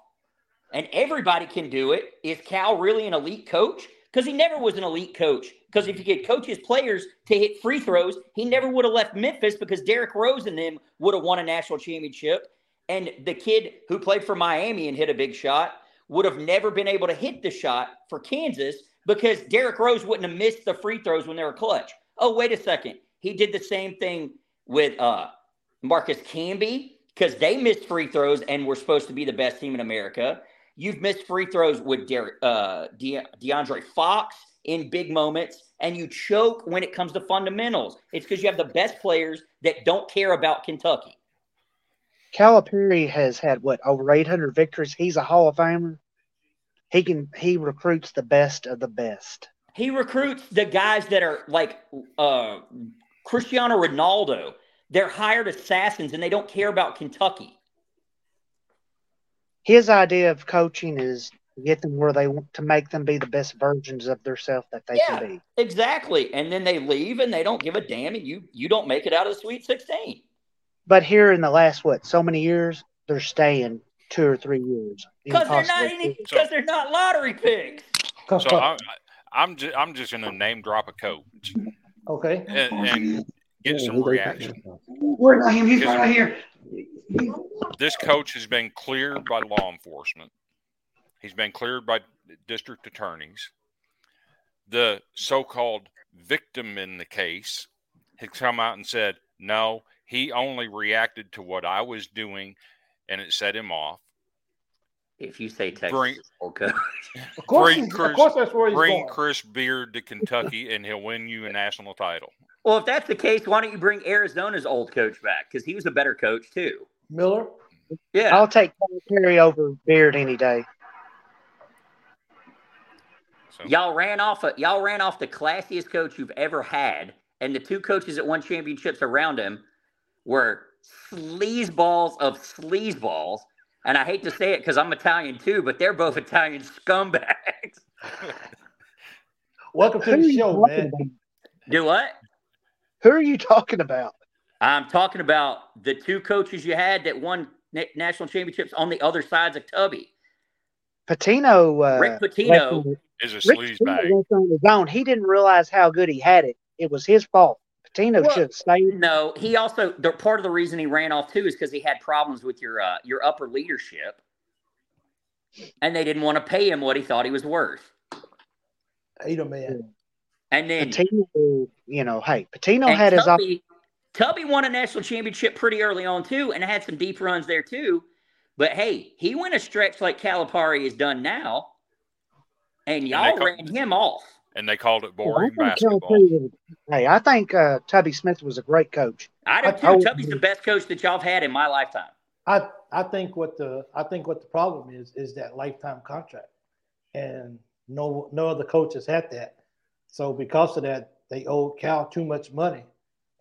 and everybody can do it, is Cal really an elite coach? Because he never was an elite coach. Because if he could coach his players to hit free throws, he never would have left Memphis because Derrick Rose and them would have won a national championship. And the kid who played for Miami and hit a big shot would have never been able to hit the shot for Kansas because Derrick Rose wouldn't have missed the free throws when they were clutch. Oh, wait a second. He did the same thing with uh, Marcus Camby because they missed free throws and were supposed to be the best team in America. You've missed free throws with Derek, uh, De- DeAndre Fox in big moments, and you choke when it comes to fundamentals. It's because you have the best players that don't care about Kentucky. Calipari has had what over 800 victories. He's a Hall of Famer. He can he recruits the best of the best. He recruits the guys that are like uh, Cristiano Ronaldo. They're hired assassins, and they don't care about Kentucky. His idea of coaching is to get them where they want to make them be the best versions of themselves that they Yeah. can be. Exactly. And then they leave and they don't give a damn and you you don't make it out of the Sweet 16. But here in the last what so many years, they're staying two or three years. Because they're not any because they're not lottery picks. So I'm I'm just I'm just gonna name drop a coach okay. and, and get some reaction. Where I am, he's right here. This coach has been cleared by law enforcement. He's been cleared by district attorneys. The so-called victim in the case has come out and said, "No, he only reacted to what I was doing, and it set him off." If you say Texas Bring- is old coach, Of course, Bring Chris- of course that's where he's Bring going. Chris Beard to Kentucky, and he'll win you a national title. Well, if that's the case, why don't you bring Arizona's old coach back? Because he was a better coach too. Miller. Yeah. I'll take Calipari over Beard any day. So Y'all ran off a, y'all ran off the classiest coach you've ever had, and the two coaches that won championships around him were sleazeballs of sleazeballs. And I hate to say it because I'm Italian too, but they're both Italian scumbags. Welcome to the show, man. about? Do what? Who are you talking about? I'm talking about the two coaches you had that won na- national championships on the other sides of Tubby. Pitino. Uh, Rick left Pitino. on- is a Rick sleaze Pitino bag. left on his own. He didn't realize how good he had it. It was his fault. Pitino Well- should have stayed. No, he also the part of the reason he ran off too is because he had problems with your uh, your upper leadership, and they didn't want to pay him what he thought he was worth. Hate him, man. And then Pitino, you know, hey, Pitino and had his op- Tubby, Tubby won a national championship pretty early on too, and had some deep runs there too. But hey, he went a stretch like Calipari has done now, and y'all co- ran him off. and they called it Well, I boring basketball. Calipari Hey, I think uh, Tubby Smith was a great coach. I do I too. told Tubby's you. the best coach that y'all have had in my lifetime. I I think what the I think what the problem is is that lifetime contract, and no no other coaches had that. So because of that, they owed Cal too much money,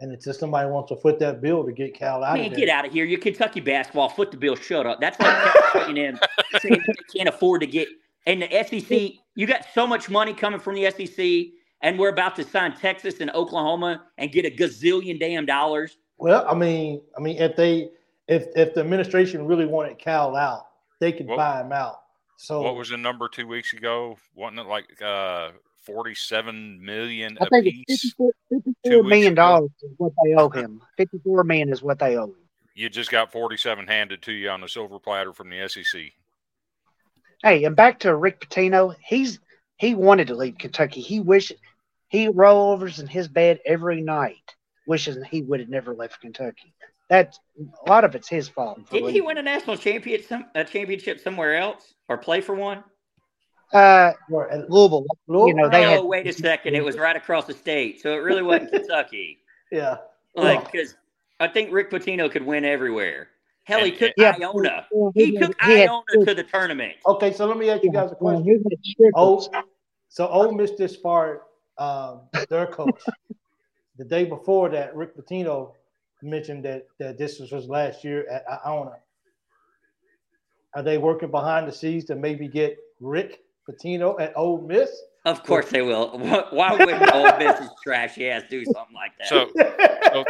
and it's just somebody wants to foot that bill to get Cal out Man, of there. get out of here. You're Kentucky basketball. Foot the bill. Shut up. That's like Texas A&M saying they can't afford to get. And the SEC, you got so much money coming from the SEC, and we're about to sign Texas and Oklahoma and get a gazillion damn dollars. Well, I mean, I mean, if they if if the administration really wanted Cal out, they could What- buy him out. So What was the number two weeks ago? Wasn't it like uh, forty-seven million I a think piece? it's 54, two 54 weeks million ago. dollars is what they owe him. 54 million is what they owe him. You just got forty-seven handed to you on a silver platter from the SEC. Hey, and back to Rick Pitino, he's he wanted to leave Kentucky. He wished he rollovers in his bed every night, wishing he would have never left Kentucky. That's a lot of it's his fault. for Didn't he win a national championship, a championship somewhere else or play for one? Uh, Louisville. Louisville? You know they oh, had. wait a second. It was right across the state. So it really wasn't Kentucky. yeah. Like, because I think Rick Pitino could win everywhere. Hell, he And- took Yeah, Iona. well, He took he had- Iona to the tournament. Okay, so let me ask you guys a question. he had strippers. Oh, so Ole Miss just fired um, their coach. the day before that, Rick Pitino mentioned that that this was his last year at Iona. Are they working behind the scenes to maybe get Rick Pitino at Ole Miss? Of course they will. Why wouldn't Ole Miss's trash ass do something like that? So, so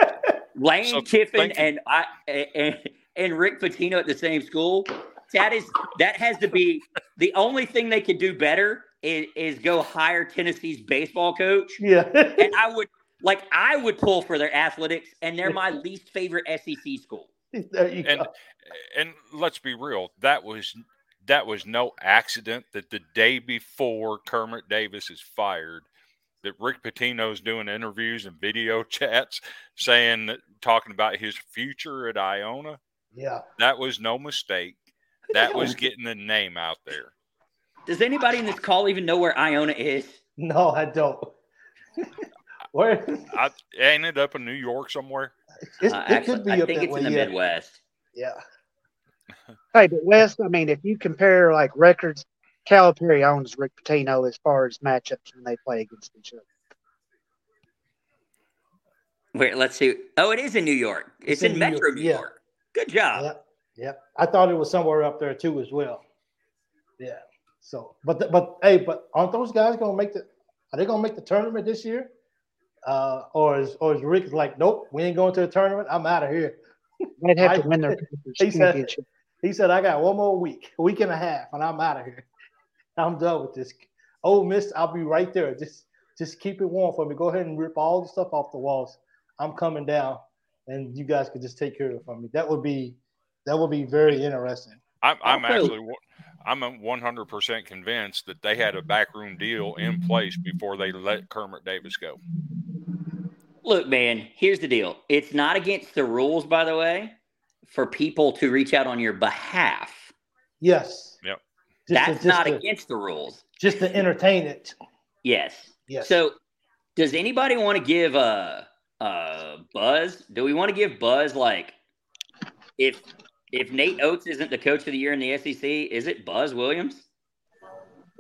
Lane so Kiffin and I and, and Rick Pitino at the same school. That is that has to be the only thing they could do better is, is go hire Tennessee's baseball coach. yeah. And I would like I would pull for their athletics, and they're my least favorite SEC school. there you and go. and let's be real, that was that was no accident that the day before Kermit Davis is fired, that Rick Pitino's doing interviews and video chats saying that talking about his future at Iona. Yeah. That was no mistake. That was getting the name out there. Does anybody in this call even know where Iona is? No, I don't. Where I ain't it up in New York somewhere? it's, Uh, it actually, could be I up think it's way. in the yeah. Midwest. Yeah. Hey, but West, I mean, if you compare like records, Calipari owns Rick Pitino as far as matchups when they play against each other. Wait, let's see. Oh, it is in New York. It's, It's in, in New Metro York, New yeah. York. Good job. Yeah, yeah. I thought it was somewhere up there too as well. Yeah. So, but the, but hey, but aren't those guys gonna make the? Are they gonna make the tournament this year? Uh, or is or is Rick like, nope, we ain't going to the tournament. I'm out of here. They'd have I- to win their he said- He said, I got one more week, a week and a half, and I'm out of here. I'm done with this. Oh, Miss, I'll be right there. Just just keep it warm for me. Go ahead and rip all the stuff off the walls. I'm coming down, and you guys could just take care of it for me. That would be that would be very interesting. I'm, I'm Also- actually, I'm a 100% convinced that they had a backroom deal in place before they let Kermit Davis go. Look, man, here's the deal. It's not against the rules, by the way, for people to reach out on your behalf. Yes. Yep. Just That's just not to- against the rules. Just to entertain it. Yes. Yes. So, does anybody want to give a uh, Buzz? Do we want to give Buzz like if if Nate Oats isn't the coach of the year in the SEC, is it Buzz Williams?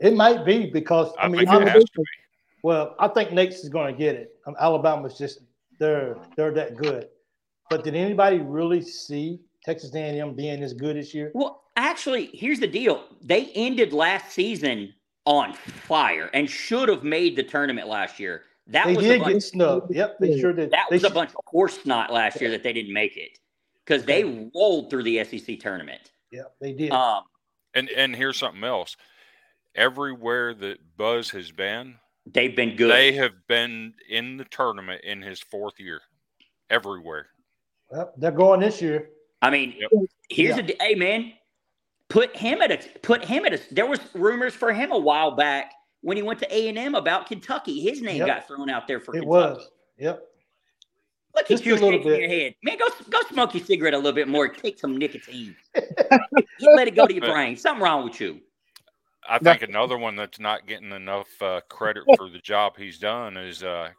It might be because I, I, mean, think it has to be. Well, I think Nate's is going to get it. Um, Alabama's just they're they're that good. But did anybody really see Texas A&M being as good this year? Well, actually, here's the deal. They ended last season on fire and should have made the tournament last year. That They was a did bunch, get snubbed. Yep, they sure did. that They was a bunch of horse snot last year that they didn't make it because they rolled through the SEC tournament. Yep, they did. Um, And and here's something else. Everywhere that Buzz has been, they've been good. they have been in the tournament in his fourth year. Everywhere. Well, they're going this year. I mean, Yep. here's Yeah. a hey man, put him at a put him at a. There was rumors for him a while back when he went to A and M about Kentucky. His name Yep. got thrown out there for It Kentucky. was. Yep. Look Just at you shaking bit. your head, man. Go go smoke your cigarette a little bit more. Take some nicotine. You let it go to your brain. Something wrong with you. I think another one that's not getting enough uh, credit for the job he's done is uh,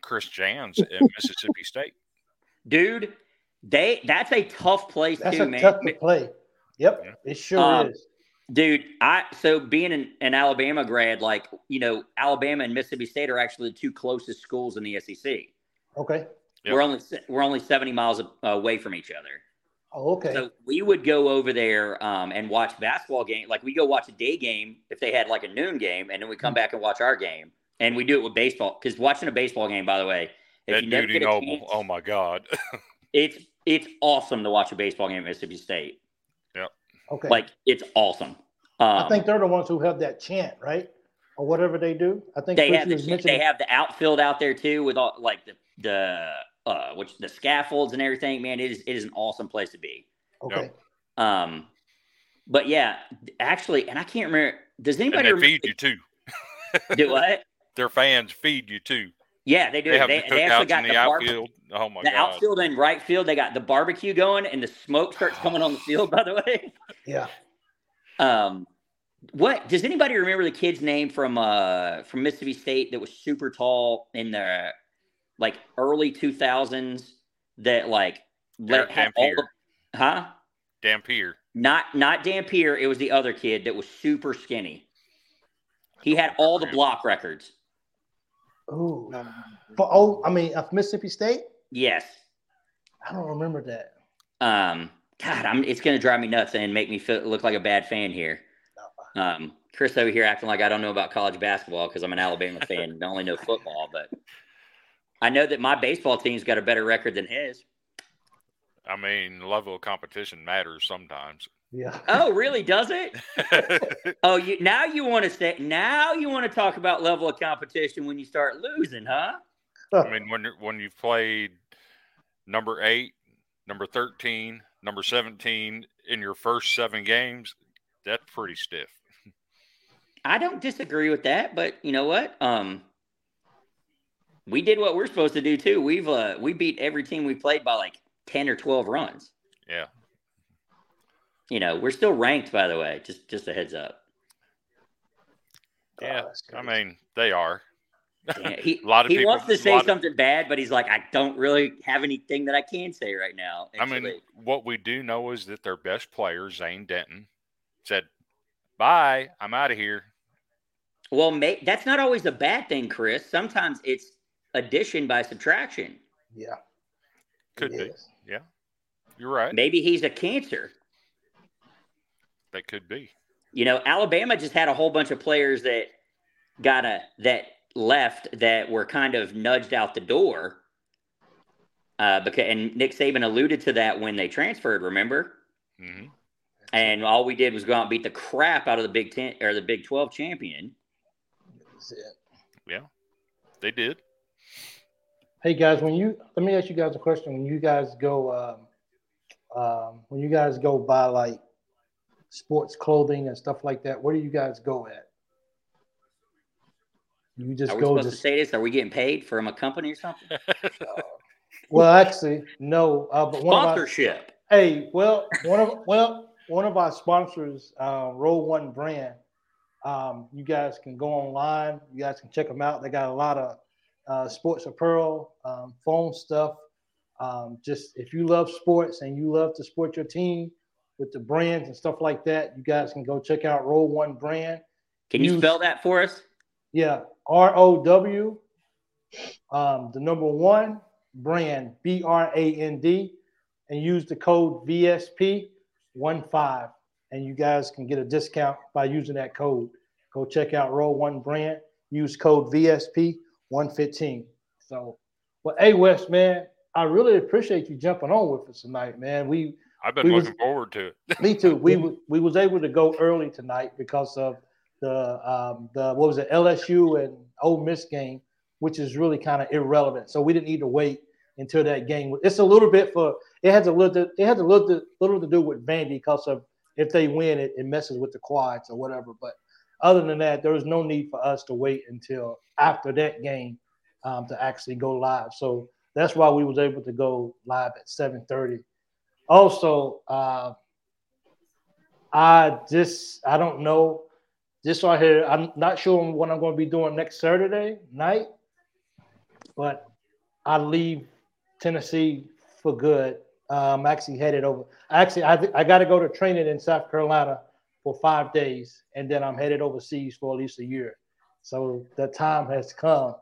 Chris Jans at Mississippi State. dude. They that's a tough place That's too, a man. tough to play. Yep, it sure Um, is. Dude, I so being an, an Alabama grad, like you know, Alabama and Mississippi State are actually the two closest schools in the SEC. Okay. Yep. We're only we're only seventy miles away from each other. Oh, okay. So we would go over there um, and watch basketball game. Like we go watch a day game if they had like a noon game, and then we come back and watch our game. And we do it with baseball because watching a baseball game, by the way, if That you never duty get a noble. chance, Oh my God. it's it's awesome to watch a baseball game at Mississippi State. Yep. Okay. Like it's awesome. Um, I think they're the ones who have that chant, right? Or whatever they do. I think they Chris have the, they have the outfield out there too with all like the the uh which the scaffolds and everything. Man, it is it is an awesome place to be. Okay. Um, but yeah, actually, and I can't remember. Does and anybody they remember, feed you too. do what? Their fans feed you too. Yeah, they do. They have They, the they actually got in the, the bar- outfield. Oh my the God. outfield and right field. They got the barbecue going, and the smoke starts coming on the field. By the way, Yeah. um, what does anybody remember the kid's name from uh from Mississippi State that was super tall in the like early two thousands that like let Eric had all the huh? Dampier. Not not Dampier. It was the other kid that was super skinny. He had all the block records. Ooh. For oh, I mean, of Mississippi State. Yes. I don't remember that. Um. God, I'm. It's gonna drive me nuts and make me feel look like a bad fan here. Um. Chris over here acting like I don't know about college basketball because I'm an Alabama fan and only know football, but I know that my baseball team's got a better record than his. I mean, level of competition matters sometimes. Yeah. Oh, really? Does it? Oh, you now you want to say now you want to talk about level of competition when you start losing, huh? I mean, when you're, when you've played number eight, number thirteen, number seventeen in your first seven games, that's pretty stiff. I don't disagree with that, but you know what? Um, we did what we're supposed to do too. We've uh, we beat every team we played by like ten or twelve runs. Yeah. You know, we're still ranked, by the way. Just just a heads up. Yeah. Oh, I mean, they are. Yeah, he A lot of he people- wants to say lot of- something bad, but he's like, I don't really have anything that I can say right now. I mean, what we do know is that their best player, Zane Denton, said, "Bye, I'm out of here." well, may, that's not always a bad thing, Chris. Sometimes it's addition by subtraction. Yeah. Could be. is. Yeah, you're right. Maybe he's a cancer. That could be. You know, Alabama just had a whole bunch of players that got a that left that were kind of nudged out the door. Uh, because and Nick Saban alluded to that when they transferred. Remember, hmm and all we did was go out and beat the crap out of the Big Ten or the Big Twelve champion. That's it. Yeah, they did. Hey guys, when you let me ask you guys a question. When you guys go, um, um, when you guys go buy like sports clothing and stuff like that, where do you guys go at? You just Are we go supposed just to say this? Are we getting paid from a company or something? well, actually, no. Uh, but one of our, Sponsorship. hey, well, one of well, one of our sponsors, uh, Row One Brand. Um, you guys can go online. You guys can check them out. They got a lot of uh, sports apparel, um, phone stuff. Um, just if you love sports and you love to support your team with the brands and stuff like that, you guys can go check out Row One Brand. Can you Use, spell that for us? Yeah, R O W, um, the number one brand, B R A N D, and use the code VSP 15 and you guys can get a discount by using that code. Go check out Row One Brand. Use code VSP 115. So, well, hey Wes, man, I really appreciate you jumping on with us tonight, man. We I've been we looking was, forward to it. me too. We we was able to go early tonight because of the um, the what was it LSU and Ole Miss game, which is really kind of irrelevant. So we didn't need to wait until that game. It's a little bit for it has a little it has a little little to do with Vandy because of if they win, it, it messes with the quads or whatever. But other than that, there was no need for us to wait until after that game um, to actually go live. So that's why we was able to go live at 7:30. Also, uh, I just I don't know. Just right here, I'm not sure what I'm going to be doing next Saturday night, but I leave Tennessee for good I'm um, actually headed over. Actually, I, I got to go to training in South Carolina for five days, and then I'm headed overseas for at least a year. So the time has come.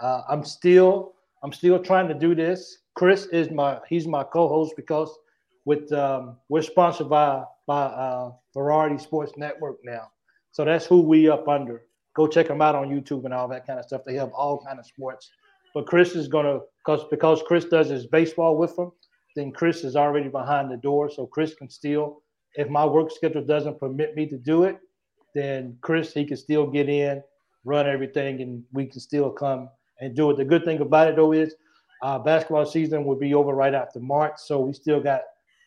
Uh, I'm still I'm still trying to do this. Chris is my he's my co-host because with um, we're sponsored by by uh, Variety Sports Network now. So that's who we up under. Go check them out on YouTube and all that kind of stuff. They have all kind of sports. But Chris is gonna because because Chris does his baseball with them then Chris is already behind the door. So Chris can still, if my work schedule doesn't permit me to do it, then Chris, he can still get in, run everything, and we can still come and do it. The good thing about it though is uh, basketball season will be over right after March. So we still got,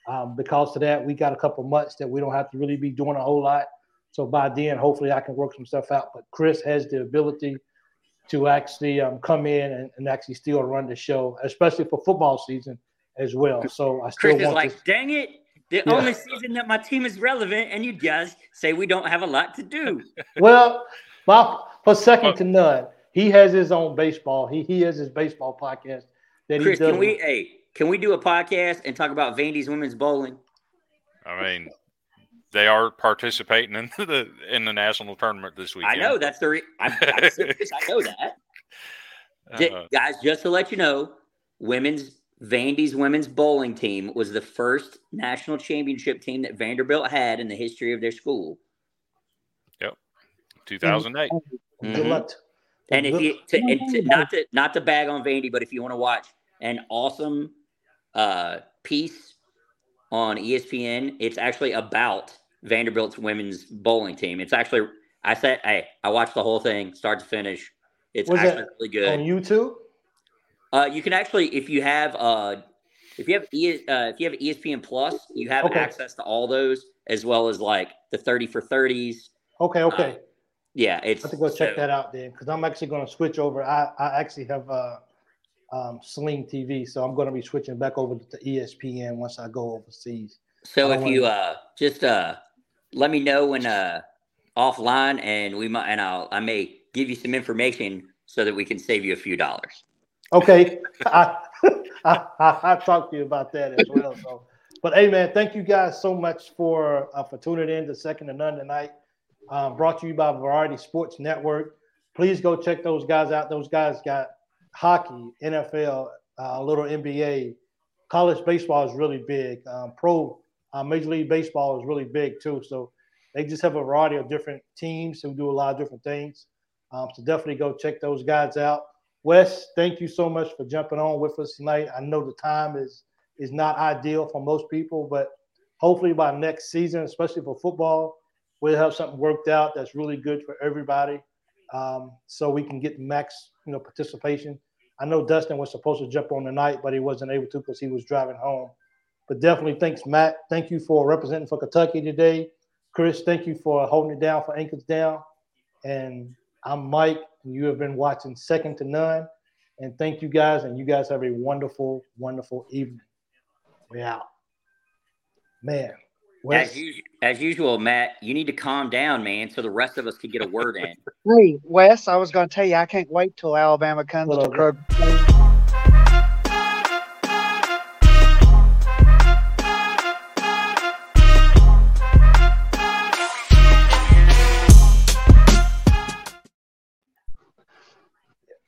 um, because of that, we got a couple months that we don't have to really be doing a whole lot. So by then, hopefully I can work some stuff out. But Chris has the ability to actually um, come in and, and actually still run the show, especially for football season as well. So I still Chris is like, to... dang it. The yeah. only season that my team is relevant, and you guys say we don't have a lot to do. well, my, for second to none, he has his own baseball. He he has his baseball podcast that Chris, he does. Can we hey, can we do a podcast and talk about Vandy's women's bowling? I mean, they are participating in the in the national tournament this week. I know that's the re- I'm, I'm serious. I know that. Uh, guys, just to let you know, women's Vandy's women's bowling team was the first national championship team that Vanderbilt had in the history of their school. Yep, 2008. Mm-hmm. And if you to, and to, not to not to bag on Vandy, but if you want to watch an awesome uh, piece on ESPN, it's actually about Vanderbilt's women's bowling team. It's actually I said, hey, I watched the whole thing, start to finish. It's was actually really good on YouTube. Uh, you can actually, if you have, uh, if you have, e, uh, if you have ESPN Plus, you have okay. access to all those as well as like the thirty for thirties. Okay, okay. Uh, yeah, it's. I have to go so, check that out then because I'm actually going to switch over. I, I actually have uh, um, Sling TV, so I'm going to be switching back over to ESPN once I go overseas. So if you uh, just uh, let me know when uh, offline, and we might, and I'll I may give you some information so that we can save you a few dollars. Okay, I, I, I, I talked to you about that as well. So, but hey, man, thank you guys so much for uh, for tuning in to Second to None tonight. Um, brought to you by Variety Sports Network. Please go check those guys out. Those guys got hockey, NFL, uh, a little NBA, college baseball is really big. Um, pro uh, Major League Baseball is really big too. So they just have a variety of different teams who do a lot of different things. Um, so definitely go check those guys out. Wes, thank you so much for jumping on with us tonight. I know the time is is not ideal for most people, but hopefully by next season, especially for football, we'll have something worked out that's really good for everybody, um, so we can get max you know participation. I know Dustin was supposed to jump on tonight, but he wasn't able to because he was driving home. But definitely thanks, Matt. Thank you for representing for Kentucky today. Chris, thank you for holding it down for Anchors Down. And I'm Mike. You have been watching Second to None. And thank you guys. And you guys have a wonderful, wonderful evening. We out. Man. Wes, As, us- as usual, Matt, you need to calm down, man, so the rest of us can get a word in. Hey, Wes, I was going to tell you, I can't wait till Alabama comes Well, to Kroger.